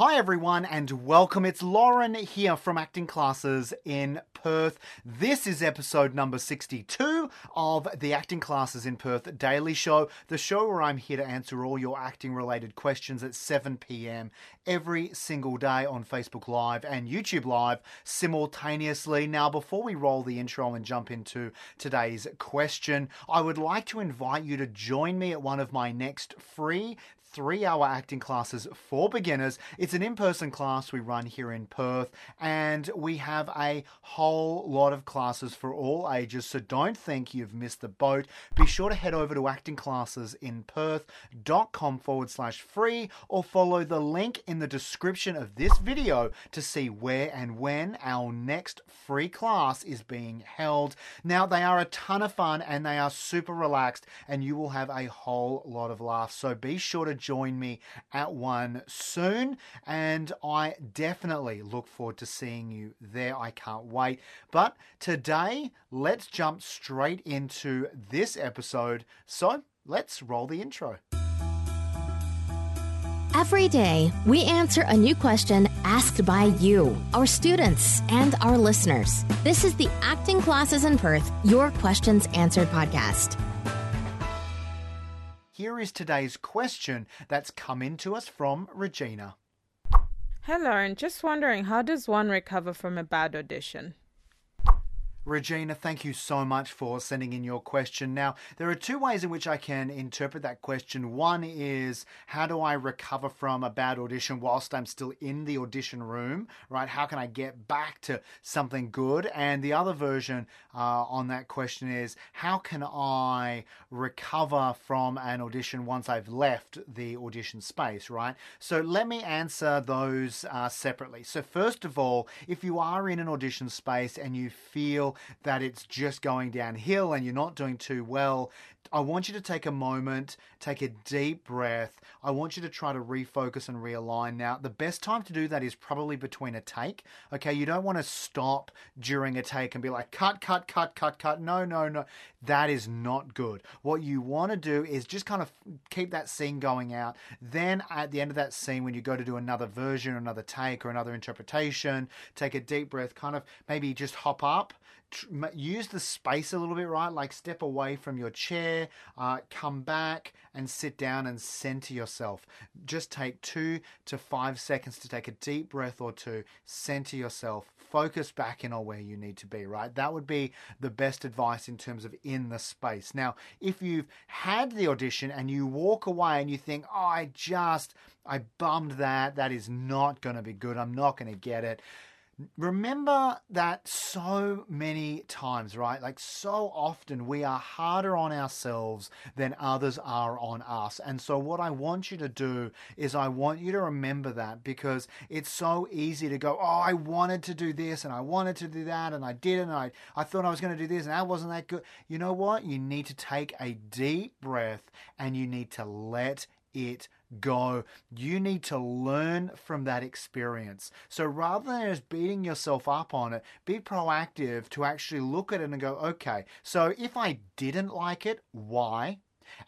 Hi everyone and welcome. It's Lauren here from Acting Classes in Perth. This is episode number 62 of the Acting Classes in Perth Daily Show, the show where I'm here to answer all your acting related questions at 7 p.m. every single day on Facebook Live and YouTube Live simultaneously. Now, before we roll the intro and jump into today's question, I would like to invite you to join me at one of my next free three hour acting classes for beginners. It's an in person class we run here in Perth, and we have a whole lot of classes for all ages. So don't think you've missed the boat. Be sure to head over to actingclassesinperth.com forward slash free or follow the link in the description of this video to see where and when our next free class is being held. Now, they are a ton of fun and they are super relaxed, and you will have a whole lot of laughs. So be sure to join me at one soon, and I definitely look forward to seeing you there. I can't wait. But today, let's jump straight into this episode. So let's roll the intro. Every day, we answer a new question asked by you, our students, and our listeners. This is the Acting Classes in Perth Your Questions Answered podcast. Here is today's question that's come in to us from Regina. Hello, Lauren. Just wondering, how does one recover from a bad audition? Regina, thank you so much for sending in your question. Now, there are two ways in which I can interpret that question. One is, how do I recover from a bad audition whilst I'm still in the audition room, right? How can I get back to something good? And the other version uh, on that question is, how can I recover from an audition once I've left the audition space, right? So let me answer those uh, separately. So, first of all, if you are in an audition space and you feel that it's just going downhill and you're not doing too well, I want you to take a moment, take a deep breath. I want you to try to refocus and realign. Now, the best time to do that is probably between a take. Okay, you don't want to stop during a take and be like, cut, cut, cut, cut, cut. No, no, no. That is not good. What you want to do is just kind of keep that scene going out. Then at the end of that scene, when you go to do another version, another take, or another interpretation, take a deep breath, kind of maybe just hop up use the space a little bit, right? Like step away from your chair, uh, come back and sit down and center yourself. Just take two to five seconds to take a deep breath or two, center yourself, focus back in on where you need to be, right? That would be the best advice in terms of in the space. Now, if you've had the audition and you walk away and you think, oh, I just, I bummed that, that is not going to be good, I'm not going to get it remember that so many times, right? Like so often we are harder on ourselves than others are on us. And so what I want you to do is I want you to remember that because it's so easy to go, oh, I wanted to do this and I wanted to do that and I didn't. And I, I thought I was going to do this and that wasn't that good. You know what? You need to take a deep breath and you need to let it go. You need to learn from that experience. So rather than just beating yourself up on it, be proactive to actually look at it and go, okay, so if I didn't like it, why?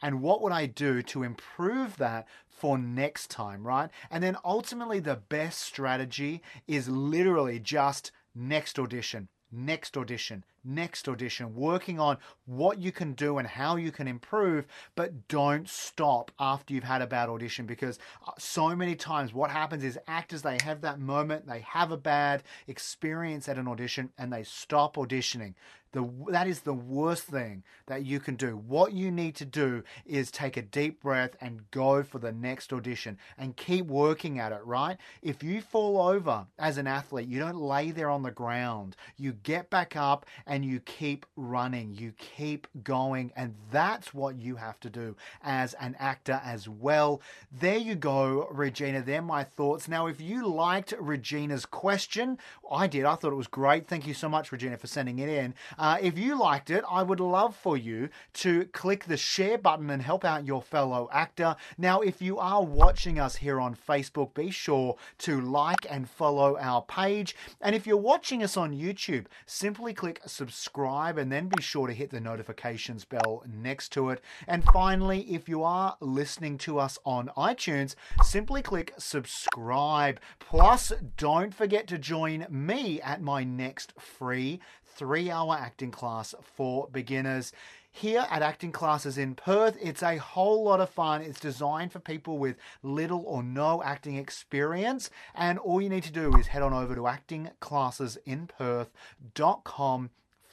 And what would I do to improve that for next time, right? And then ultimately, the best strategy is literally just next audition, next audition, next audition, working on what you can do and how you can improve, but don't stop after you've had a bad audition because uh, so many times what happens is actors they have that moment, they have a bad experience at an audition and they stop auditioning. The, that is the worst thing that you can do. What you need to do is take a deep breath and go for the next audition and keep working at it, right? If you fall over as an athlete, you don't lay there on the ground. You get back up and you keep running, you keep going, and that's what you have to do as an actor as well. There you go, Regina. They're my thoughts. Now, if you liked Regina's question, I did. I thought it was great. Thank you so much, Regina, for sending it in. Uh, if you liked it, I would love for you to click the share button and help out your fellow actor. Now, if you are watching us here on Facebook, be sure to like and follow our page. And if you're watching us on YouTube, simply click subscribe and then be sure to hit the notifications bell next to it. And finally, if you are listening to us on iTunes, simply click subscribe. Plus, don't forget to join me at my next free three hour acting class for beginners. Here at Acting Classes in Perth, it's a whole lot of fun. It's designed for people with little or no acting experience. And all you need to do is head on over to actingclassesinperth.com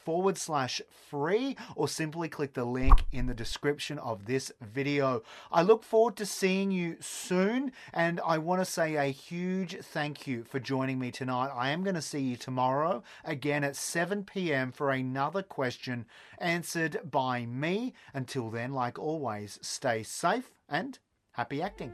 forward slash free or simply click the link in the description of this video. I look forward to seeing you soon and I want to say a huge thank you for joining me tonight. I am going to see you tomorrow again at 7 p.m. for another question answered by me. Until then, like always, stay safe and happy acting.